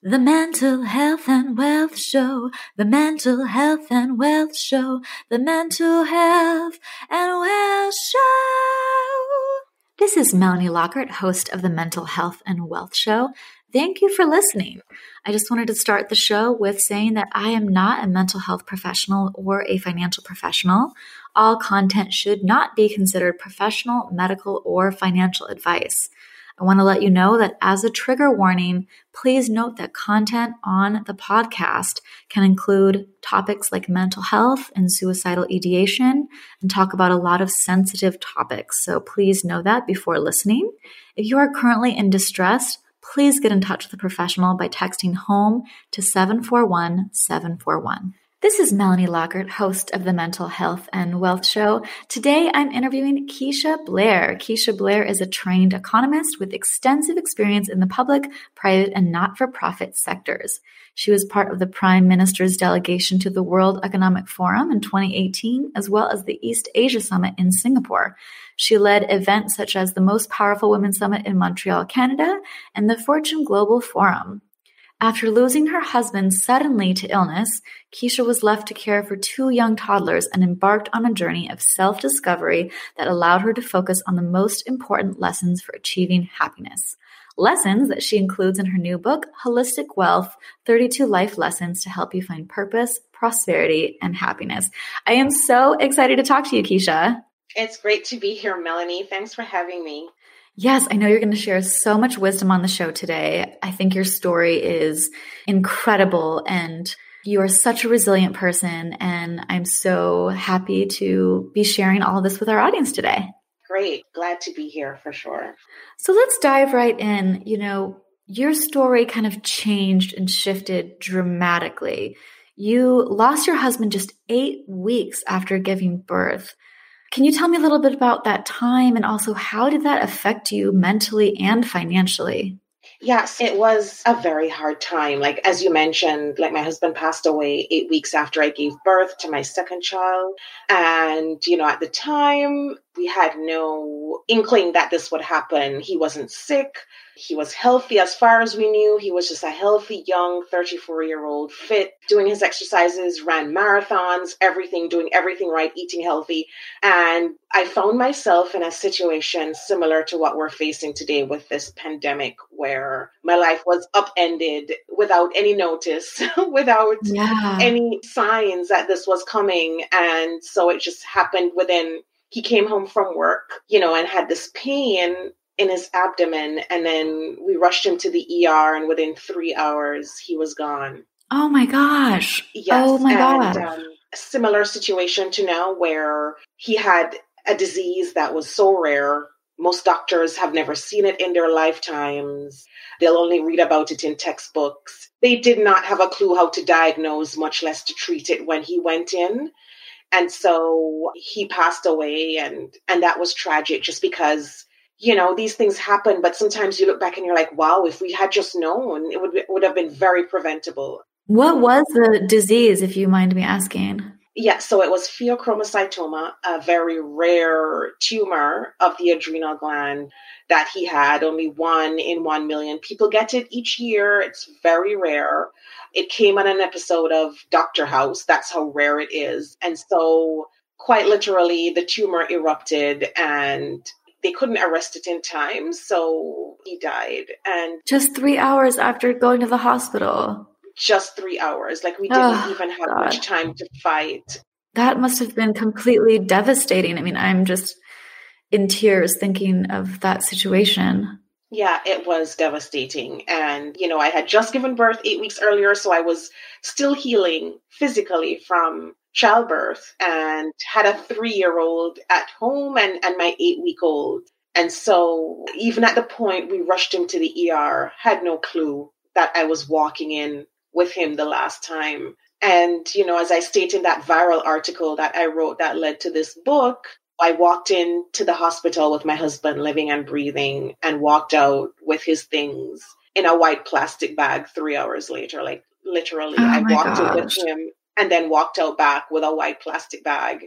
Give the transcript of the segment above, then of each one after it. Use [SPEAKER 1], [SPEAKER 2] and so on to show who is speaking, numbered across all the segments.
[SPEAKER 1] The Mental Health and Wealth Show, the Mental Health and Wealth Show, the Mental Health and Wealth Show. This is Melanie Lockhart, host of the Mental Health and Wealth Show. Thank you for listening. I just wanted to start the show with saying that I am not a mental health professional or a financial professional. All content should not be considered professional, medical, or financial advice. I want to let you know that as a trigger warning, please note that content on the podcast can include topics like mental health and suicidal ideation and talk about a lot of sensitive topics. So please know that before listening. If you are currently in distress, please get in touch with a professional by texting home to 741 741. This is Melanie Lockhart, host of the Mental Health and Wealth Show. Today I'm interviewing Keisha Blair. Keisha Blair is a trained economist with extensive experience in the public, private, and not for profit sectors. She was part of the Prime Minister's delegation to the World Economic Forum in 2018, as well as the East Asia Summit in Singapore. She led events such as the Most Powerful Women Summit in Montreal, Canada, and the Fortune Global Forum. After losing her husband suddenly to illness, Keisha was left to care for two young toddlers and embarked on a journey of self discovery that allowed her to focus on the most important lessons for achieving happiness. Lessons that she includes in her new book, Holistic Wealth 32 Life Lessons to Help You Find Purpose, Prosperity, and Happiness. I am so excited to talk to you, Keisha.
[SPEAKER 2] It's great to be here, Melanie. Thanks for having me.
[SPEAKER 1] Yes, I know you're going to share so much wisdom on the show today. I think your story is incredible and you are such a resilient person. And I'm so happy to be sharing all this with our audience today.
[SPEAKER 2] Great. Glad to be here for sure.
[SPEAKER 1] So let's dive right in. You know, your story kind of changed and shifted dramatically. You lost your husband just eight weeks after giving birth. Can you tell me a little bit about that time and also how did that affect you mentally and financially?
[SPEAKER 2] Yes, it was a very hard time. Like, as you mentioned, like my husband passed away eight weeks after I gave birth to my second child. And, you know, at the time, we had no inkling that this would happen. He wasn't sick. He was healthy as far as we knew. He was just a healthy, young 34 year old, fit, doing his exercises, ran marathons, everything, doing everything right, eating healthy. And I found myself in a situation similar to what we're facing today with this pandemic, where my life was upended without any notice, without yeah. any signs that this was coming. And so it just happened within he came home from work, you know, and had this pain in his abdomen. And then we rushed him to the ER, and within three hours, he was gone.
[SPEAKER 1] Oh my gosh. Yes. Oh my
[SPEAKER 2] and, gosh. Um, similar situation to now where he had a disease that was so rare. Most doctors have never seen it in their lifetimes. They'll only read about it in textbooks. They did not have a clue how to diagnose, much less to treat it when he went in and so he passed away and and that was tragic just because you know these things happen but sometimes you look back and you're like wow if we had just known it would it would have been very preventable.
[SPEAKER 1] What was the disease if you mind me asking
[SPEAKER 2] yeah so it was pheochromocytoma a very rare tumor of the adrenal gland that he had only one in 1 million people get it each year it's very rare it came on an episode of Doctor House. That's how rare it is. And so, quite literally, the tumor erupted and they couldn't arrest it in time. So he died. And
[SPEAKER 1] just three hours after going to the hospital.
[SPEAKER 2] Just three hours. Like we didn't oh, even have God. much time to fight.
[SPEAKER 1] That must have been completely devastating. I mean, I'm just in tears thinking of that situation.
[SPEAKER 2] Yeah, it was devastating. And, you know, I had just given birth eight weeks earlier, so I was still healing physically from childbirth and had a three year old at home and, and my eight week old. And so, even at the point we rushed him to the ER, had no clue that I was walking in with him the last time. And, you know, as I state in that viral article that I wrote that led to this book, I walked into the hospital with my husband living and breathing and walked out with his things in a white plastic bag three hours later. Like literally, oh I walked in with him and then walked out back with a white plastic bag.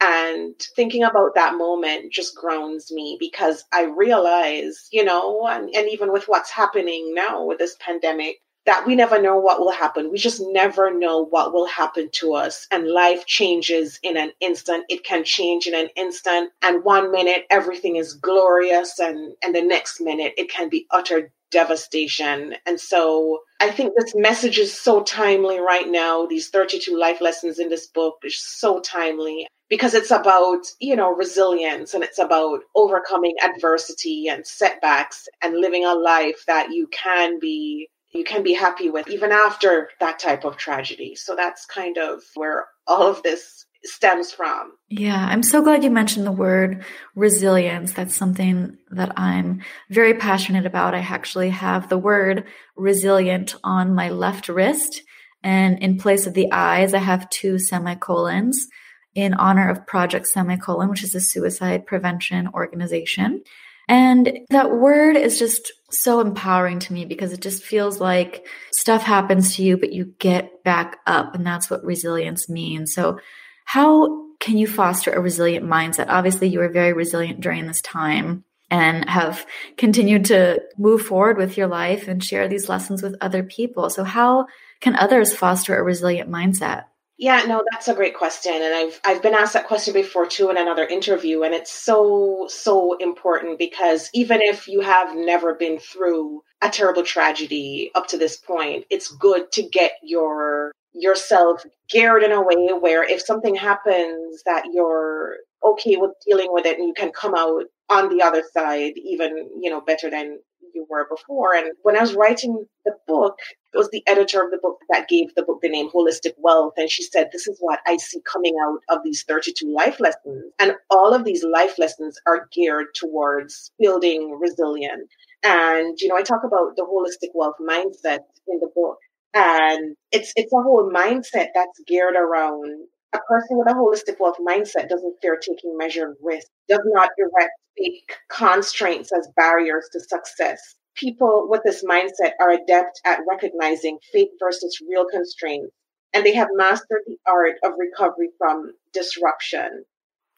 [SPEAKER 2] And thinking about that moment just grounds me because I realize, you know, and, and even with what's happening now with this pandemic, that we never know what will happen. We just never know what will happen to us. And life changes in an instant. It can change in an instant. And one minute, everything is glorious. And, and the next minute, it can be utter devastation. And so I think this message is so timely right now. These 32 life lessons in this book is so timely because it's about, you know, resilience and it's about overcoming adversity and setbacks and living a life that you can be you can be happy with even after that type of tragedy. So that's kind of where all of this stems from.
[SPEAKER 1] Yeah, I'm so glad you mentioned the word resilience. That's something that I'm very passionate about. I actually have the word resilient on my left wrist, and in place of the eyes, I have two semicolons in honor of Project Semicolon, which is a suicide prevention organization. And that word is just so empowering to me because it just feels like stuff happens to you, but you get back up. And that's what resilience means. So, how can you foster a resilient mindset? Obviously, you were very resilient during this time and have continued to move forward with your life and share these lessons with other people. So, how can others foster a resilient mindset?
[SPEAKER 2] Yeah, no, that's a great question. And I've I've been asked that question before too in another interview. And it's so, so important because even if you have never been through a terrible tragedy up to this point, it's good to get your yourself geared in a way where if something happens that you're okay with dealing with it and you can come out on the other side even, you know, better than you were before. And when I was writing the book, it was the editor of the book that gave the book the name Holistic Wealth. And she said, This is what I see coming out of these 32 life lessons. And all of these life lessons are geared towards building resilience. And, you know, I talk about the holistic wealth mindset in the book. And it's it's a whole mindset that's geared around a person with a holistic wealth mindset doesn't fear taking measured risk, does not erect fake constraints as barriers to success. People with this mindset are adept at recognizing fake versus real constraints, and they have mastered the art of recovery from disruption.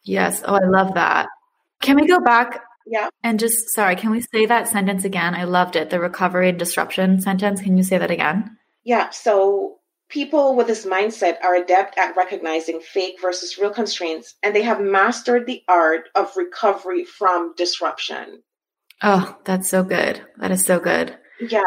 [SPEAKER 1] Yes. Oh, I love that. Can we go back?
[SPEAKER 2] Yeah.
[SPEAKER 1] And just, sorry, can we say that sentence again? I loved it. The recovery and disruption sentence. Can you say that again?
[SPEAKER 2] Yeah. So People with this mindset are adept at recognizing fake versus real constraints, and they have mastered the art of recovery from disruption.
[SPEAKER 1] Oh, that's so good. That is so good.
[SPEAKER 2] Yeah.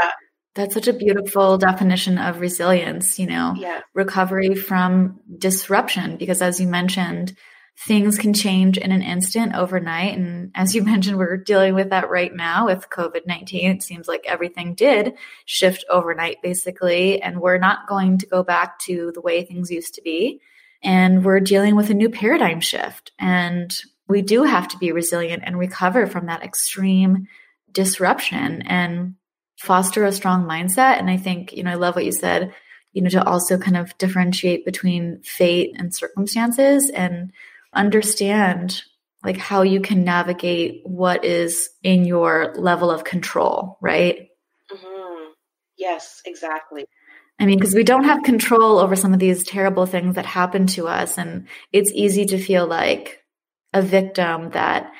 [SPEAKER 1] That's such a beautiful definition of resilience, you know,
[SPEAKER 2] yeah.
[SPEAKER 1] recovery from disruption. Because as you mentioned, things can change in an instant overnight. And as you mentioned, we're dealing with that right now with COVID 19. It seems like everything did shift overnight, basically. And we're not going to go back to the way things used to be. And we're dealing with a new paradigm shift. And we do have to be resilient and recover from that extreme disruption and foster a strong mindset. And I think, you know, I love what you said, you know, to also kind of differentiate between fate and circumstances and understand like how you can navigate what is in your level of control, right?
[SPEAKER 2] Mm-hmm. Yes, exactly.
[SPEAKER 1] I mean, because we don't have control over some of these terrible things that happen to us. And it's easy to feel like a victim that,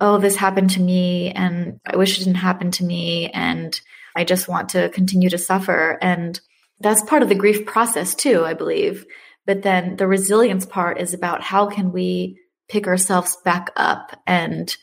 [SPEAKER 1] oh, this happened to me and I wish it didn't happen to me. And I just want to continue to suffer. And that's part of the grief process, too, I believe. But then the resilience part is about how can we pick ourselves back up and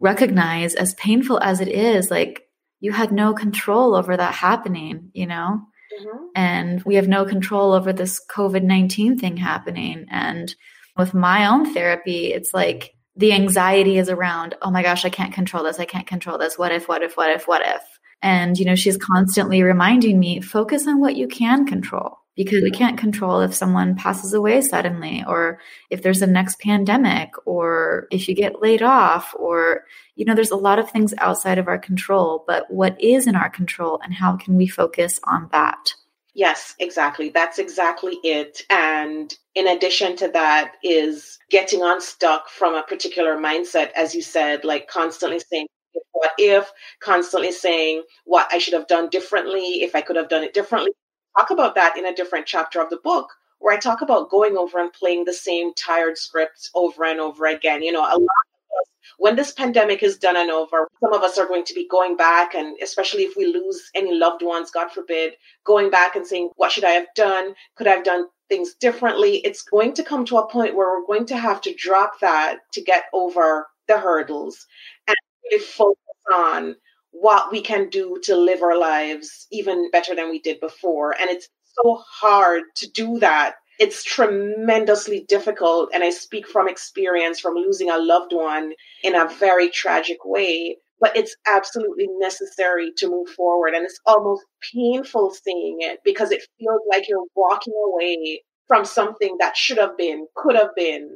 [SPEAKER 1] recognize as painful as it is, like you had no control over that happening, you know? Mm-hmm. And we have no control over this COVID 19 thing happening. And with my own therapy, it's like the anxiety is around, oh my gosh, I can't control this. I can't control this. What if, what if, what if, what if? And, you know, she's constantly reminding me focus on what you can control because we can't control if someone passes away suddenly or if there's a next pandemic or if you get laid off or you know there's a lot of things outside of our control but what is in our control and how can we focus on that?
[SPEAKER 2] Yes exactly. That's exactly it. And in addition to that is getting unstuck from a particular mindset as you said like constantly saying what if? constantly saying what i should have done differently if i could have done it differently talk about that in a different chapter of the book where I talk about going over and playing the same tired scripts over and over again. You know, a lot of us, when this pandemic is done and over, some of us are going to be going back, and especially if we lose any loved ones, God forbid, going back and saying, What should I have done? Could I have done things differently? It's going to come to a point where we're going to have to drop that to get over the hurdles and really focus on what we can do to live our lives even better than we did before. And it's so hard to do that it's tremendously difficult. And I speak from experience from losing a loved one in a very tragic way. But it's absolutely necessary to move forward. And it's almost painful seeing it because it feels like you're walking away from something that should have been, could have been,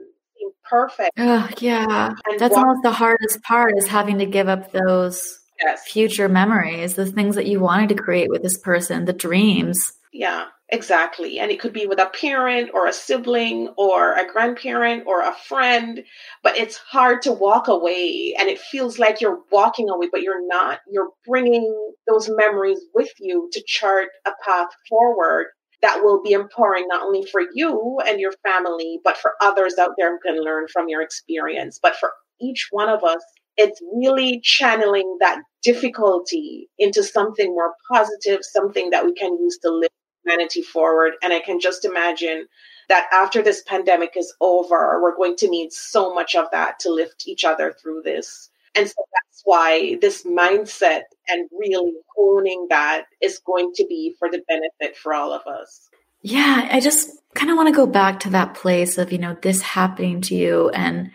[SPEAKER 2] perfect.
[SPEAKER 1] yeah. And That's walk- almost the hardest part is having to give up those yes. future memories, the things that you wanted to create with this person, the dreams.
[SPEAKER 2] Yeah. Exactly. And it could be with a parent or a sibling or a grandparent or a friend, but it's hard to walk away and it feels like you're walking away, but you're not. You're bringing those memories with you to chart a path forward that will be empowering not only for you and your family, but for others out there who can learn from your experience. But for each one of us, it's really channeling that difficulty into something more positive, something that we can use to lift humanity forward. And I can just imagine that after this pandemic is over, we're going to need so much of that to lift each other through this. And so that's why this mindset and really honing that is going to be for the benefit for all of us.
[SPEAKER 1] Yeah, I just kind of want to go back to that place of, you know, this happening to you. And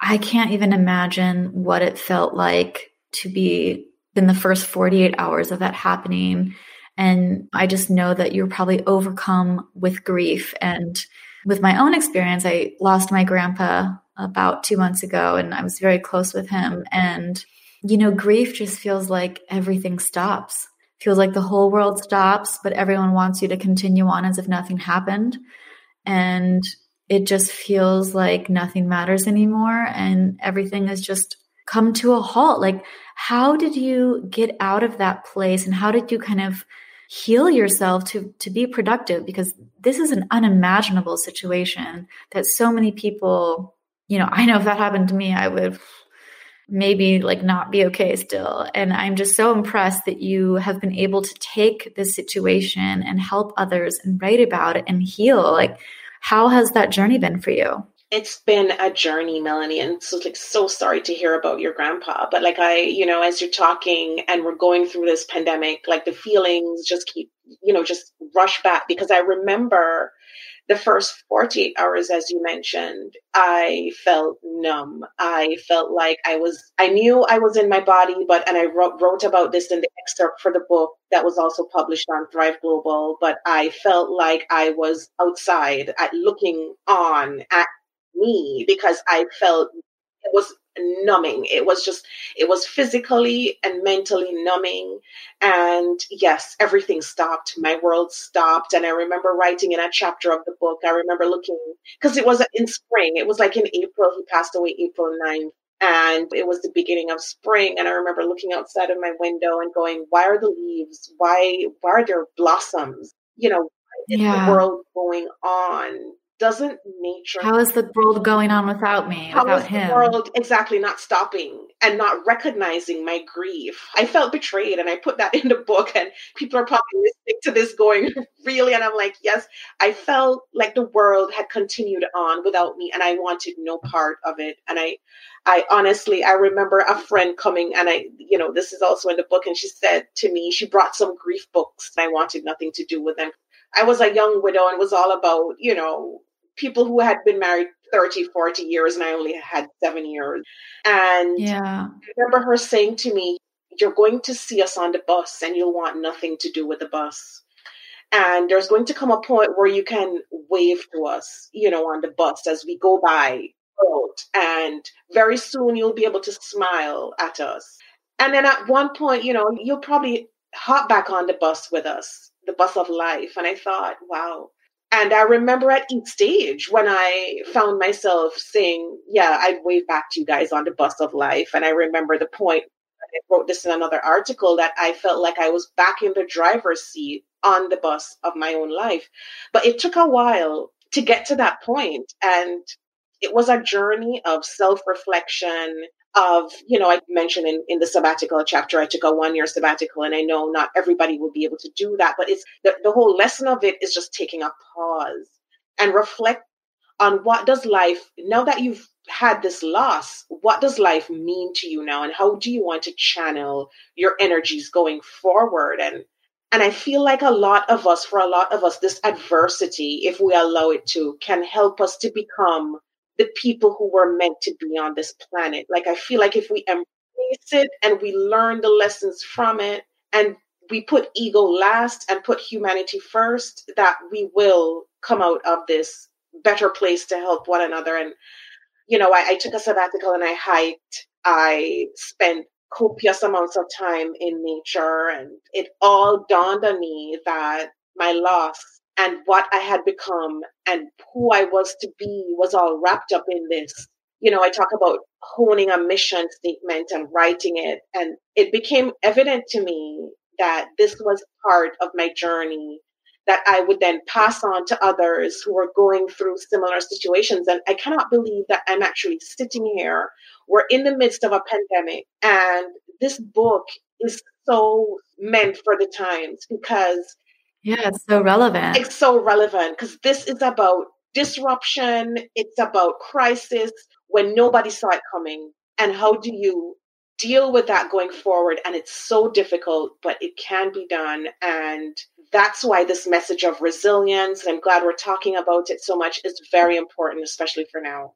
[SPEAKER 1] I can't even imagine what it felt like to be in the first 48 hours of that happening and I just know that you're probably overcome with grief. And with my own experience, I lost my grandpa about two months ago and I was very close with him. And, you know, grief just feels like everything stops. Feels like the whole world stops, but everyone wants you to continue on as if nothing happened. And it just feels like nothing matters anymore and everything has just come to a halt. Like, how did you get out of that place and how did you kind of heal yourself to to be productive? Because this is an unimaginable situation that so many people you know i know if that happened to me i would maybe like not be okay still. And i'm just so impressed that you have been able to take this situation and help others and write about it and heal. Like how has that journey been for you
[SPEAKER 2] it's been a journey, Melanie, and so like so sorry to hear about your grandpa. But like I, you know, as you're talking and we're going through this pandemic, like the feelings just keep, you know, just rush back because I remember the first 48 hours, as you mentioned, I felt numb. I felt like I was, I knew I was in my body, but, and I wrote, wrote about this in the excerpt for the book that was also published on Thrive Global, but I felt like I was outside at looking on at me because I felt it was numbing. It was just, it was physically and mentally numbing. And yes, everything stopped. My world stopped. And I remember writing in a chapter of the book, I remember looking, because it was in spring. It was like in April. He passed away April 9th. And it was the beginning of spring. And I remember looking outside of my window and going, why are the leaves? Why, why are there blossoms? You know, yeah. the world going on? doesn't nature
[SPEAKER 1] how is the world going on without me how without him the world
[SPEAKER 2] exactly not stopping and not recognizing my grief i felt betrayed and i put that in the book and people are probably listening to this going really and i'm like yes i felt like the world had continued on without me and i wanted no part of it and i i honestly i remember a friend coming and i you know this is also in the book and she said to me she brought some grief books and i wanted nothing to do with them I was a young widow and was all about, you know, people who had been married 30, 40 years, and I only had seven years. And yeah. I remember her saying to me, You're going to see us on the bus and you'll want nothing to do with the bus. And there's going to come a point where you can wave to us, you know, on the bus as we go by. And very soon you'll be able to smile at us. And then at one point, you know, you'll probably hop back on the bus with us, the bus of life. And I thought, wow, and I remember at each stage when I found myself saying, Yeah, I'd wave back to you guys on the bus of life. And I remember the point, I wrote this in another article, that I felt like I was back in the driver's seat on the bus of my own life. But it took a while to get to that point. And it was a journey of self reflection, of, you know, I mentioned in, in the sabbatical chapter, I took a one year sabbatical, and I know not everybody will be able to do that, but it's the, the whole lesson of it is just taking a pause and reflect on what does life, now that you've had this loss, what does life mean to you now? And how do you want to channel your energies going forward? And and I feel like a lot of us, for a lot of us, this adversity, if we allow it to, can help us to become the people who were meant to be on this planet. Like, I feel like if we embrace it and we learn the lessons from it and we put ego last and put humanity first, that we will come out of this better place to help one another. And, you know, I, I took a sabbatical and I hiked. I spent copious amounts of time in nature. And it all dawned on me that my loss and what I had become and who I was to be was all wrapped up in this. You know, I talk about honing a mission statement and writing it. And it became evident to me that this was part of my journey that I would then pass on to others who were going through similar situations. And I cannot believe that I'm actually sitting here. We're in the midst of a pandemic, and this book is so meant for the times because.
[SPEAKER 1] Yeah, it's so relevant.
[SPEAKER 2] It's so relevant because this is about disruption, it's about crisis when nobody saw it coming. And how do you deal with that going forward? And it's so difficult, but it can be done. And that's why this message of resilience, I'm glad we're talking about it so much, is very important, especially for now.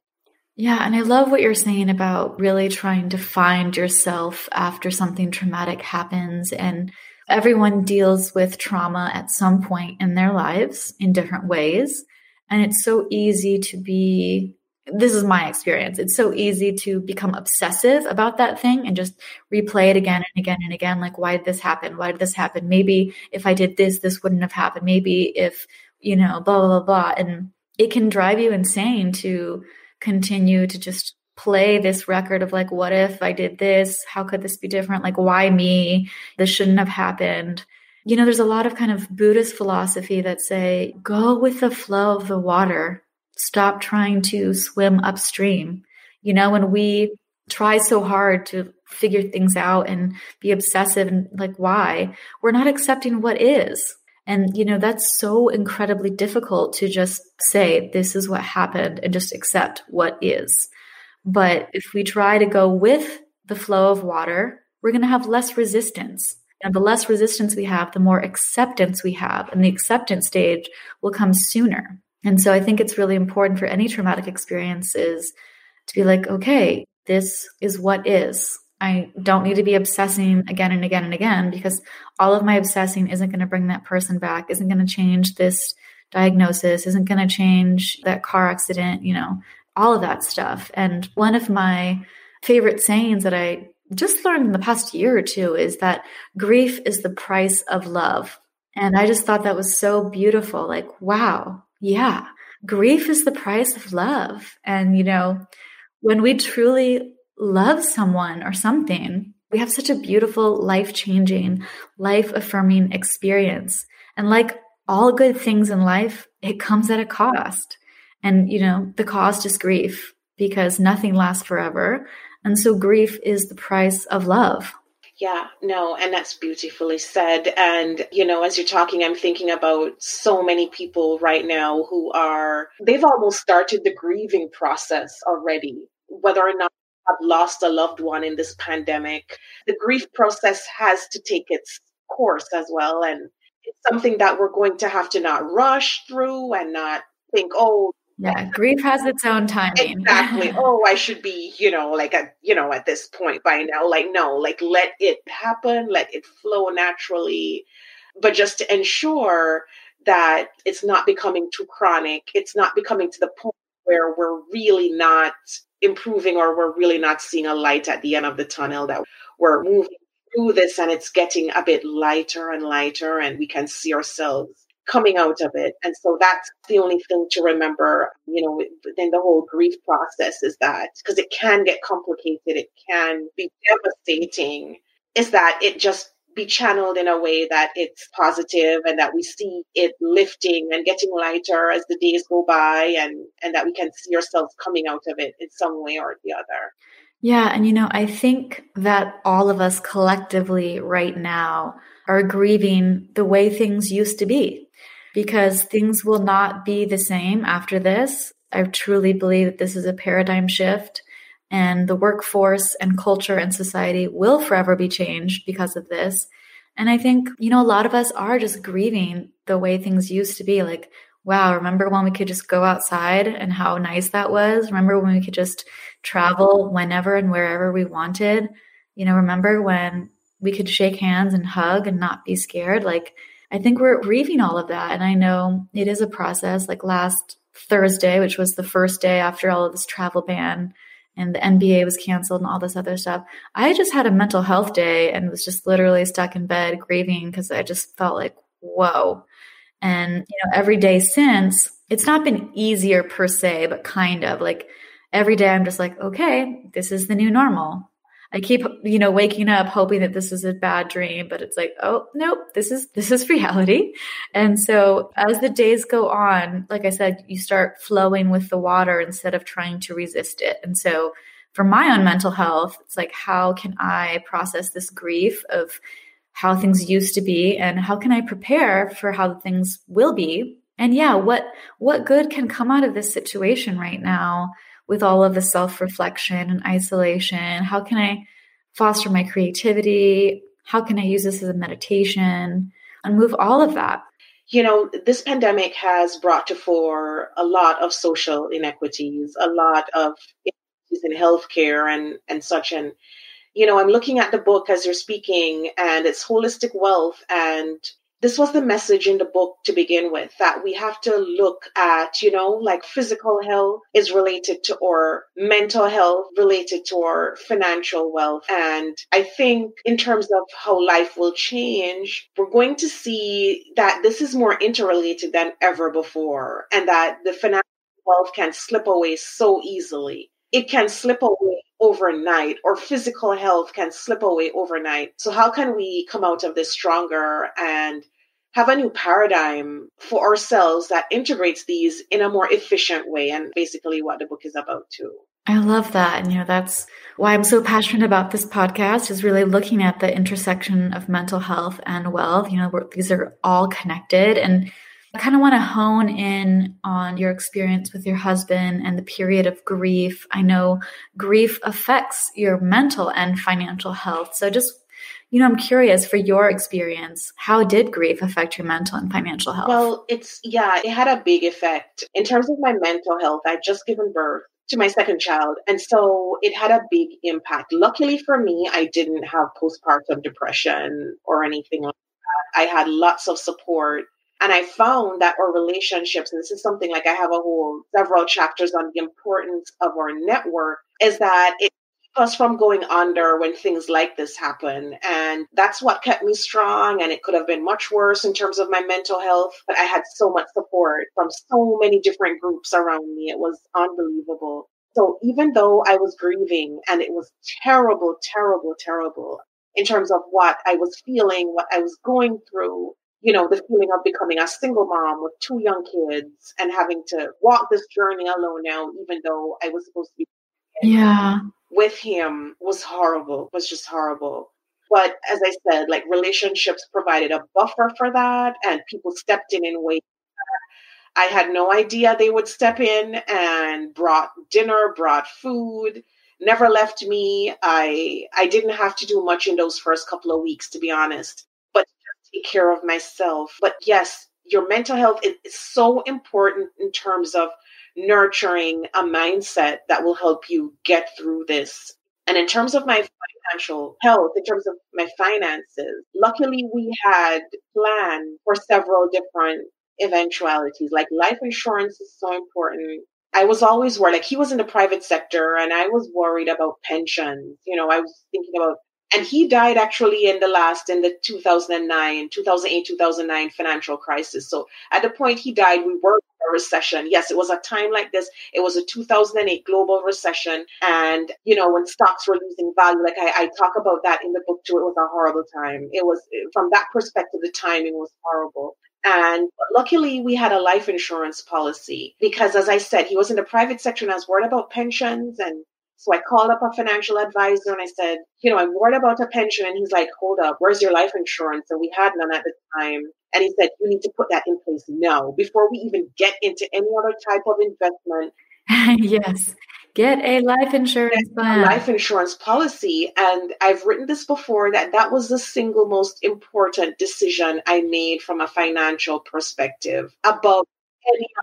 [SPEAKER 1] Yeah, and I love what you're saying about really trying to find yourself after something traumatic happens. And everyone deals with trauma at some point in their lives in different ways. And it's so easy to be this is my experience. It's so easy to become obsessive about that thing and just replay it again and again and again. Like, why did this happen? Why did this happen? Maybe if I did this, this wouldn't have happened. Maybe if, you know, blah, blah, blah, blah. And it can drive you insane to continue to just play this record of like, what if I did this? How could this be different? Like, why me? This shouldn't have happened. You know, there's a lot of kind of Buddhist philosophy that say, go with the flow of the water Stop trying to swim upstream. You know, when we try so hard to figure things out and be obsessive and like, why? We're not accepting what is. And, you know, that's so incredibly difficult to just say, this is what happened and just accept what is. But if we try to go with the flow of water, we're going to have less resistance. And the less resistance we have, the more acceptance we have. And the acceptance stage will come sooner. And so I think it's really important for any traumatic experiences to be like, okay, this is what is. I don't need to be obsessing again and again and again because all of my obsessing isn't going to bring that person back, isn't going to change this diagnosis, isn't going to change that car accident, you know, all of that stuff. And one of my favorite sayings that I just learned in the past year or two is that grief is the price of love. And I just thought that was so beautiful. Like, wow, yeah, grief is the price of love. And, you know, when we truly love someone or something, we have such a beautiful, life changing, life affirming experience. And like all good things in life, it comes at a cost. And, you know, the cost is grief because nothing lasts forever. And so grief is the price of love.
[SPEAKER 2] Yeah, no, and that's beautifully said. And, you know, as you're talking, I'm thinking about so many people right now who are, they've almost started the grieving process already, whether or not have lost a loved one in this pandemic. The grief process has to take its course as well. And it's something that we're going to have to not rush through and not think, oh,
[SPEAKER 1] yeah, grief has its own timing.
[SPEAKER 2] Exactly. oh, I should be, you know, like at you know, at this point by now. Like, no, like let it happen, let it flow naturally. But just to ensure that it's not becoming too chronic, it's not becoming to the point where we're really not improving or we're really not seeing a light at the end of the tunnel, that we're moving through this and it's getting a bit lighter and lighter and we can see ourselves coming out of it. And so that's the only thing to remember, you know, within the whole grief process is that because it can get complicated, it can be devastating, is that it just be channeled in a way that it's positive and that we see it lifting and getting lighter as the days go by and and that we can see ourselves coming out of it in some way or the other.
[SPEAKER 1] Yeah and you know i think that all of us collectively right now are grieving the way things used to be because things will not be the same after this i truly believe that this is a paradigm shift and the workforce and culture and society will forever be changed because of this. And I think, you know, a lot of us are just grieving the way things used to be. Like, wow, remember when we could just go outside and how nice that was? Remember when we could just travel whenever and wherever we wanted? You know, remember when we could shake hands and hug and not be scared? Like, I think we're grieving all of that. And I know it is a process. Like last Thursday, which was the first day after all of this travel ban, and the NBA was canceled and all this other stuff. I just had a mental health day and was just literally stuck in bed grieving because I just felt like, whoa. And, you know, every day since, it's not been easier per se, but kind of like every day I'm just like, okay, this is the new normal. I keep, you know, waking up hoping that this is a bad dream, but it's like, oh, nope, this is, this is reality. And so as the days go on, like I said, you start flowing with the water instead of trying to resist it. And so for my own mental health, it's like, how can I process this grief of how things used to be and how can I prepare for how things will be? And yeah, what, what good can come out of this situation right now? With all of the self reflection and isolation? How can I foster my creativity? How can I use this as a meditation and move all of that?
[SPEAKER 2] You know, this pandemic has brought to fore a lot of social inequities, a lot of inequities in healthcare and, and such. And, you know, I'm looking at the book as you're speaking, and it's holistic wealth and this was the message in the book to begin with that we have to look at, you know, like physical health is related to our mental health, related to our financial wealth. And I think in terms of how life will change, we're going to see that this is more interrelated than ever before and that the financial wealth can slip away so easily. It can slip away overnight or physical health can slip away overnight. So how can we come out of this stronger and have a new paradigm for ourselves that integrates these in a more efficient way and basically what the book is about too.
[SPEAKER 1] I love that. And you know, that's why I'm so passionate about this podcast is really looking at the intersection of mental health and wealth. You know, these are all connected and I kind of want to hone in on your experience with your husband and the period of grief. I know grief affects your mental and financial health. So just you know, I'm curious for your experience, how did grief affect your mental and financial health?
[SPEAKER 2] Well, it's, yeah, it had a big effect. In terms of my mental health, I'd just given birth to my second child. And so it had a big impact. Luckily for me, I didn't have postpartum depression or anything like that. I had lots of support. And I found that our relationships, and this is something like I have a whole several chapters on the importance of our network, is that it us from going under when things like this happen. And that's what kept me strong. And it could have been much worse in terms of my mental health, but I had so much support from so many different groups around me. It was unbelievable. So even though I was grieving and it was terrible, terrible, terrible in terms of what I was feeling, what I was going through, you know, the feeling of becoming a single mom with two young kids and having to walk this journey alone now, even though I was supposed to be.
[SPEAKER 1] Yeah
[SPEAKER 2] with him was horrible, was just horrible. But as I said, like relationships provided a buffer for that, and people stepped in in ways I had no idea they would step in and brought dinner, brought food, never left me. I I didn't have to do much in those first couple of weeks, to be honest, but take care of myself. But yes, your mental health is so important in terms of nurturing a mindset that will help you get through this. And in terms of my financial health, in terms of my finances, luckily we had planned for several different eventualities. Like life insurance is so important. I was always worried, like he was in the private sector and I was worried about pensions. You know, I was thinking about and he died actually in the last in the 2009 2008 2009 financial crisis so at the point he died we were recession. Yes, it was a time like this. It was a 2008 global recession. And, you know, when stocks were losing value, like I, I talk about that in the book too, it was a horrible time. It was, from that perspective, the timing was horrible. And luckily, we had a life insurance policy because, as I said, he was in the private sector and I was worried about pensions and so I called up a financial advisor and I said, you know, I'm worried about a pension. And he's like, hold up, where's your life insurance? And we had none at the time. And he said, you need to put that in place now before we even get into any other type of investment.
[SPEAKER 1] yes. Get a life insurance plan.
[SPEAKER 2] life insurance policy. And I've written this before that that was the single most important decision I made from a financial perspective about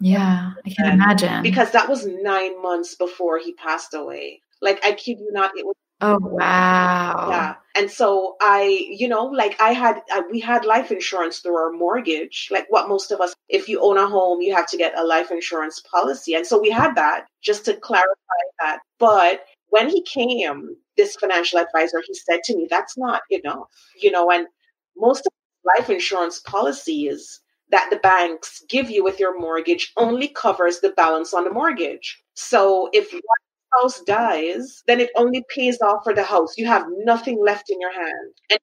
[SPEAKER 1] yeah, I can imagine.
[SPEAKER 2] Because that was nine months before he passed away. Like, I kid you not, it was.
[SPEAKER 1] Oh, wow.
[SPEAKER 2] Yeah. And so I, you know, like I had, I, we had life insurance through our mortgage, like what most of us, if you own a home, you have to get a life insurance policy. And so we had that just to clarify that. But when he came, this financial advisor, he said to me, that's not enough, you know, and most of life insurance policies that the banks give you with your mortgage only covers the balance on the mortgage. So if one house dies, then it only pays off for the house. You have nothing left in your hand. And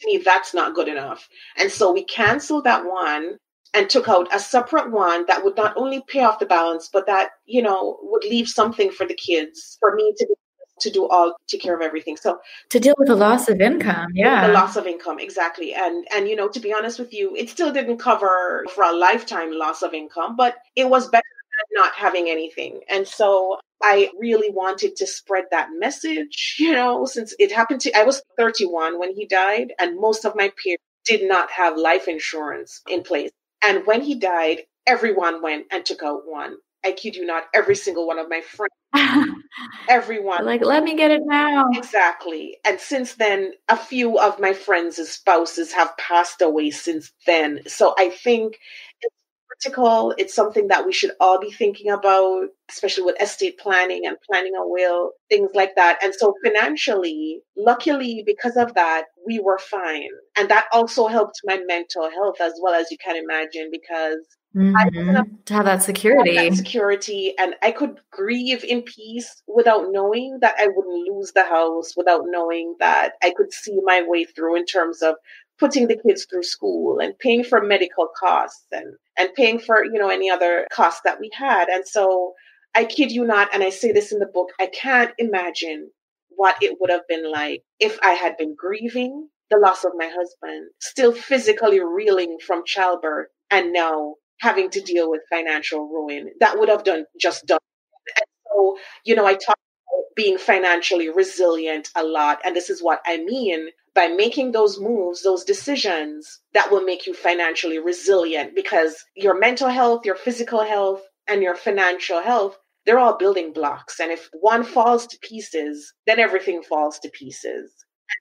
[SPEAKER 2] to me, that's not good enough. And so we canceled that one and took out a separate one that would not only pay off the balance, but that, you know, would leave something for the kids, for me to be to do all take care of everything so
[SPEAKER 1] to deal with the loss of income yeah
[SPEAKER 2] the loss of income exactly and and you know to be honest with you it still didn't cover for a lifetime loss of income but it was better than not having anything and so I really wanted to spread that message, you know, since it happened to, I was 31 when he died, and most of my peers did not have life insurance in place. And when he died, everyone went and took out one. I kid you not, every single one of my friends, everyone.
[SPEAKER 1] Like, let me get it now.
[SPEAKER 2] Exactly. And since then, a few of my friends' spouses have passed away since then. So I think it's critical. It's something that we should all be thinking about, especially with estate planning and planning a will, things like that. And so financially, luckily, because of that, we were fine. And that also helped my mental health as well as you can imagine, because
[SPEAKER 1] Mm-hmm. to have that security. Have
[SPEAKER 2] that security. And I could grieve in peace without knowing that I wouldn't lose the house, without knowing that I could see my way through in terms of putting the kids through school and paying for medical costs and, and paying for, you know, any other costs that we had. And so I kid you not, and I say this in the book, I can't imagine what it would have been like if I had been grieving the loss of my husband, still physically reeling from childbirth, and now having to deal with financial ruin. That would have done just done. And so, you know, I talk about being financially resilient a lot. And this is what I mean by making those moves, those decisions that will make you financially resilient because your mental health, your physical health, and your financial health, they're all building blocks. And if one falls to pieces, then everything falls to pieces.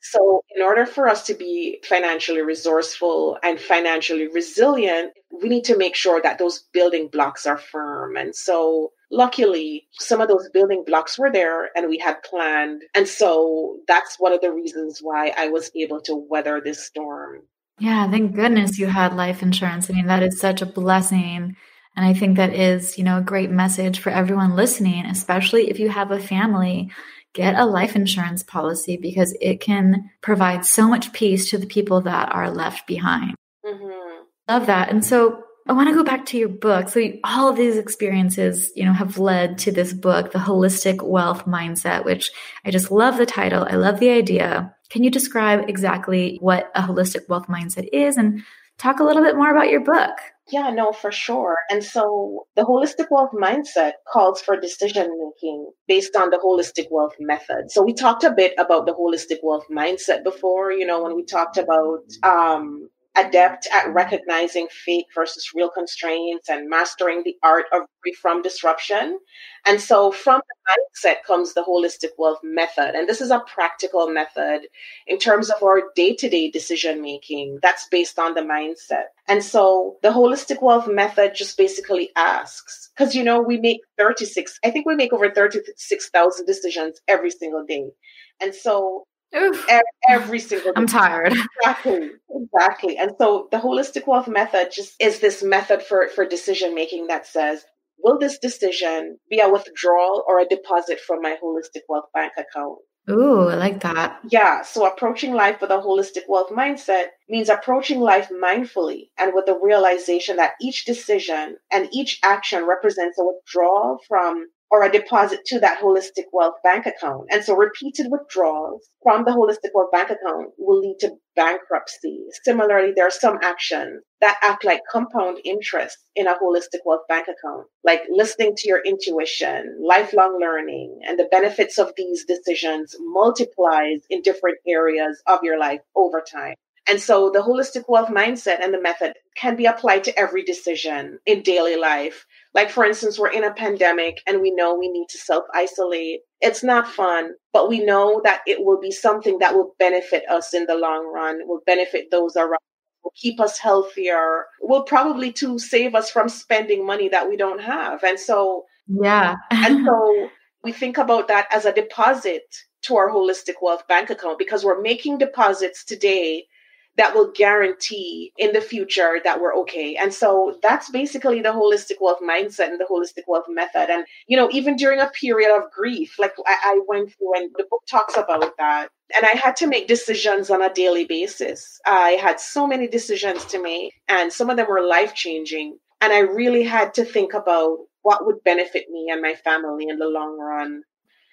[SPEAKER 2] So, in order for us to be financially resourceful and financially resilient, we need to make sure that those building blocks are firm. And so, luckily, some of those building blocks were there and we had planned. And so, that's one of the reasons why I was able to weather this storm.
[SPEAKER 1] Yeah, thank goodness you had life insurance. I mean, that is such a blessing. And I think that is, you know, a great message for everyone listening, especially if you have a family get a life insurance policy because it can provide so much peace to the people that are left behind. Mm-hmm. Love that. And so I want to go back to your book. So all of these experiences, you know, have led to this book, The Holistic Wealth Mindset, which I just love the title. I love the idea. Can you describe exactly what a holistic wealth mindset is and talk a little bit more about your book?
[SPEAKER 2] Yeah, no, for sure. And so the holistic wealth mindset calls for decision making based on the holistic wealth method. So we talked a bit about the holistic wealth mindset before, you know, when we talked about um, adept at recognizing fake versus real constraints and mastering the art of free from disruption. And so from the mindset comes the holistic wealth method. And this is a practical method in terms of our day-to-day decision making that's based on the mindset. And so the holistic wealth method just basically asks, because you know, we make 36, I think we make over 36,000 decisions every single day. And so Every, every, single
[SPEAKER 1] I'm tired.
[SPEAKER 2] Exactly. Exactly. And so the holistic wealth method just is this method for, for decision making that says, will this decision be a withdrawal or a deposit from my holistic wealth bank account?
[SPEAKER 1] Ooh, I like that.
[SPEAKER 2] Yeah. So approaching life with a holistic wealth mindset means approaching life mindfully and with the realization that each decision and each action represents a withdrawal from or a deposit to that holistic wealth bank account. And so repeated withdrawals from the holistic wealth bank account will lead to bankruptcy. Similarly, there are some actions that act like compound interest in a holistic wealth bank account, like listening to your intuition, lifelong learning, and the benefits of these decisions multiplies in different areas of your life over time. And so the holistic wealth mindset and the method can be applied to every decision in daily life. Like, for instance, we're in a pandemic and we know we need to self isolate. It's not fun, but we know that it will be something that will benefit us in the long run, will benefit those around, will keep us healthier, will probably to save us from spending money that we don't have. And so,
[SPEAKER 1] yeah.
[SPEAKER 2] and so we think about that as a deposit to our holistic wealth bank account because we're making deposits today that will guarantee in the future that we're okay. And so that's basically the holistic wealth mindset and the holistic wealth method. And, you know, even during a period of grief, like I, I went through and the book talks about that. And I had to make decisions on a daily basis. I had so many decisions to make, and some of them were life changing. And I really had to think about what would benefit me and my family in the long run.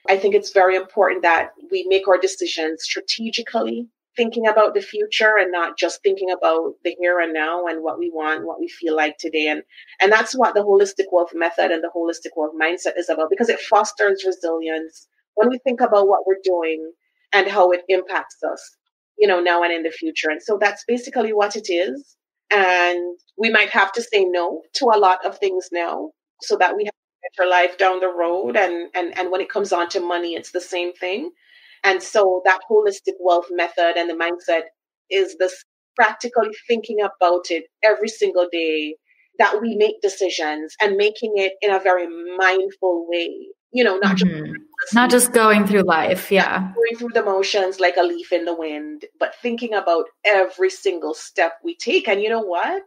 [SPEAKER 2] I think it's very important that we make our decisions strategically thinking about the future and not just thinking about the here and now and what we want, what we feel like today. And and that's what the holistic wealth method and the holistic wealth mindset is about because it fosters resilience when we think about what we're doing and how it impacts us, you know, now and in the future. And so that's basically what it is. And we might have to say no to a lot of things now so that we have a better life down the road. And and and when it comes on to money, it's the same thing and so that holistic wealth method and the mindset is this practically thinking about it every single day that we make decisions and making it in a very mindful way. You know, not
[SPEAKER 1] mm-hmm. just not just going through life, yeah.
[SPEAKER 2] Going through the motions like a leaf in the wind, but thinking about every single step we take. And you know what?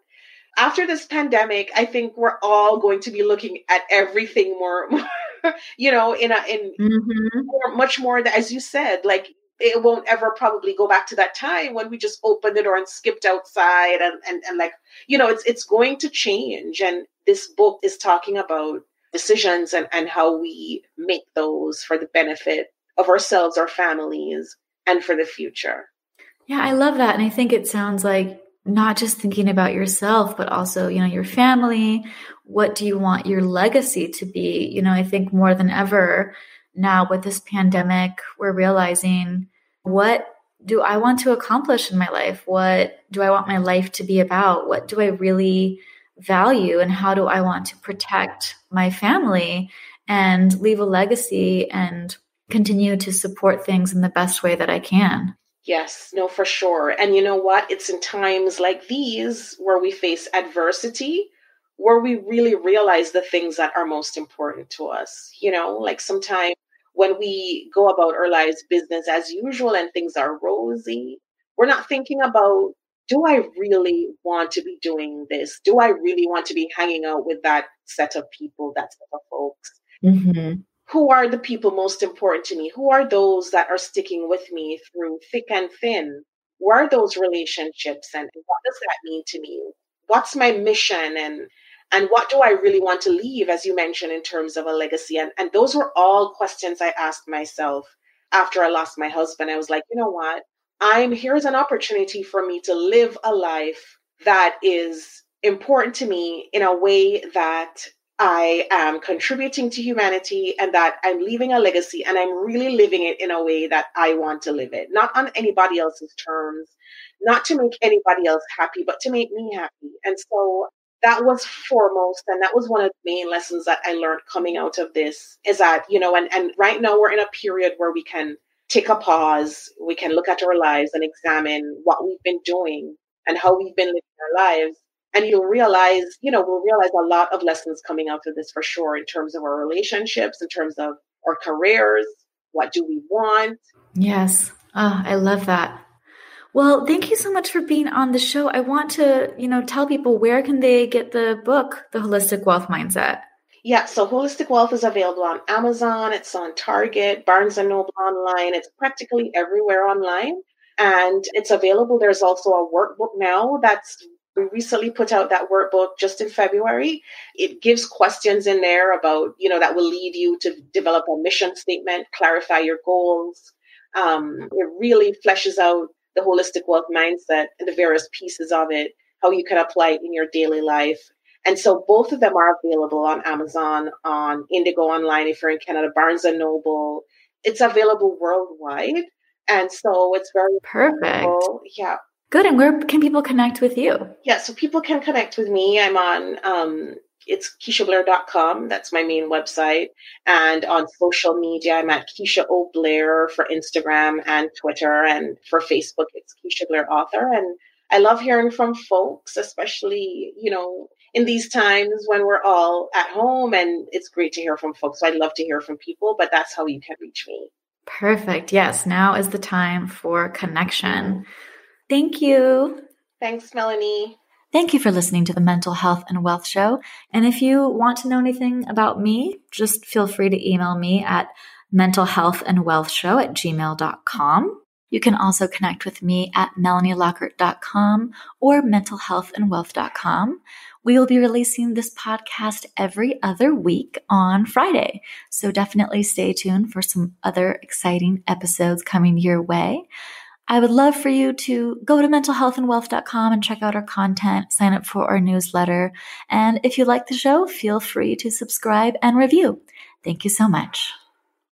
[SPEAKER 2] After this pandemic, I think we're all going to be looking at everything more you know, in a in mm-hmm. more, much more as you said, like it won't ever probably go back to that time when we just opened the door and skipped outside and, and, and like, you know, it's it's going to change. And this book is talking about decisions and, and how we make those for the benefit of ourselves, our families, and for the future.
[SPEAKER 1] Yeah, I love that. And I think it sounds like not just thinking about yourself, but also, you know, your family. What do you want your legacy to be? You know, I think more than ever now with this pandemic, we're realizing what do I want to accomplish in my life? What do I want my life to be about? What do I really value? And how do I want to protect my family and leave a legacy and continue to support things in the best way that I can?
[SPEAKER 2] Yes, no, for sure. And you know what? It's in times like these where we face adversity where we really realize the things that are most important to us. You know, like sometimes when we go about our lives business as usual and things are rosy, we're not thinking about do I really want to be doing this? Do I really want to be hanging out with that set of people, that set of folks? Mm-hmm who are the people most important to me? Who are those that are sticking with me through thick and thin? Where are those relationships and what does that mean to me? What's my mission and and what do I really want to leave, as you mentioned, in terms of a legacy? And, and those were all questions I asked myself after I lost my husband. I was like, you know what? I'm here's an opportunity for me to live a life that is important to me in a way that I am contributing to humanity and that I'm leaving a legacy and I'm really living it in a way that I want to live it, not on anybody else's terms, not to make anybody else happy, but to make me happy. And so that was foremost and that was one of the main lessons that I learned coming out of this is that, you know, and, and right now we're in a period where we can take a pause, we can look at our lives and examine what we've been doing and how we've been living our lives and you'll realize, you know, we'll realize a lot of lessons coming out of this for sure in terms of our relationships, in terms of our careers, what do we want?
[SPEAKER 1] Yes. Oh, I love that. Well, thank you so much for being on the show. I want to, you know, tell people where can they get the book, The Holistic Wealth Mindset?
[SPEAKER 2] Yeah, so Holistic Wealth is available on Amazon, it's on Target, Barnes and Noble online, it's practically everywhere online. And it's available. There's also a workbook now that's we recently put out that workbook just in February. It gives questions in there about, you know, that will lead you to develop a mission statement, clarify your goals. Um, it really fleshes out the holistic wealth mindset and the various pieces of it, how you can apply it in your daily life. And so both of them are available on Amazon, on Indigo Online if you're in Canada, Barnes and Noble. It's available worldwide. And so it's very
[SPEAKER 1] perfect.
[SPEAKER 2] Yeah.
[SPEAKER 1] Good. And where can people connect with you?
[SPEAKER 2] Yeah, so people can connect with me. I'm on um, it's KeishaBlair.com. That's my main website. And on social media, I'm at Keisha O. Blair for Instagram and Twitter. And for Facebook, it's Keisha Blair Author. And I love hearing from folks, especially, you know, in these times when we're all at home and it's great to hear from folks. So I'd love to hear from people, but that's how you can reach me.
[SPEAKER 1] Perfect. Yes. Now is the time for connection. Thank you.
[SPEAKER 2] Thanks, Melanie.
[SPEAKER 1] Thank you for listening to the Mental Health and Wealth Show. And if you want to know anything about me, just feel free to email me at mentalhealthandwealthshow at gmail.com. You can also connect with me at melanielockhart.com or mentalhealthandwealth.com. We will be releasing this podcast every other week on Friday. So definitely stay tuned for some other exciting episodes coming your way. I would love for you to go to mentalhealthandwealth.com and check out our content, sign up for our newsletter. And if you like the show, feel free to subscribe and review. Thank you so much.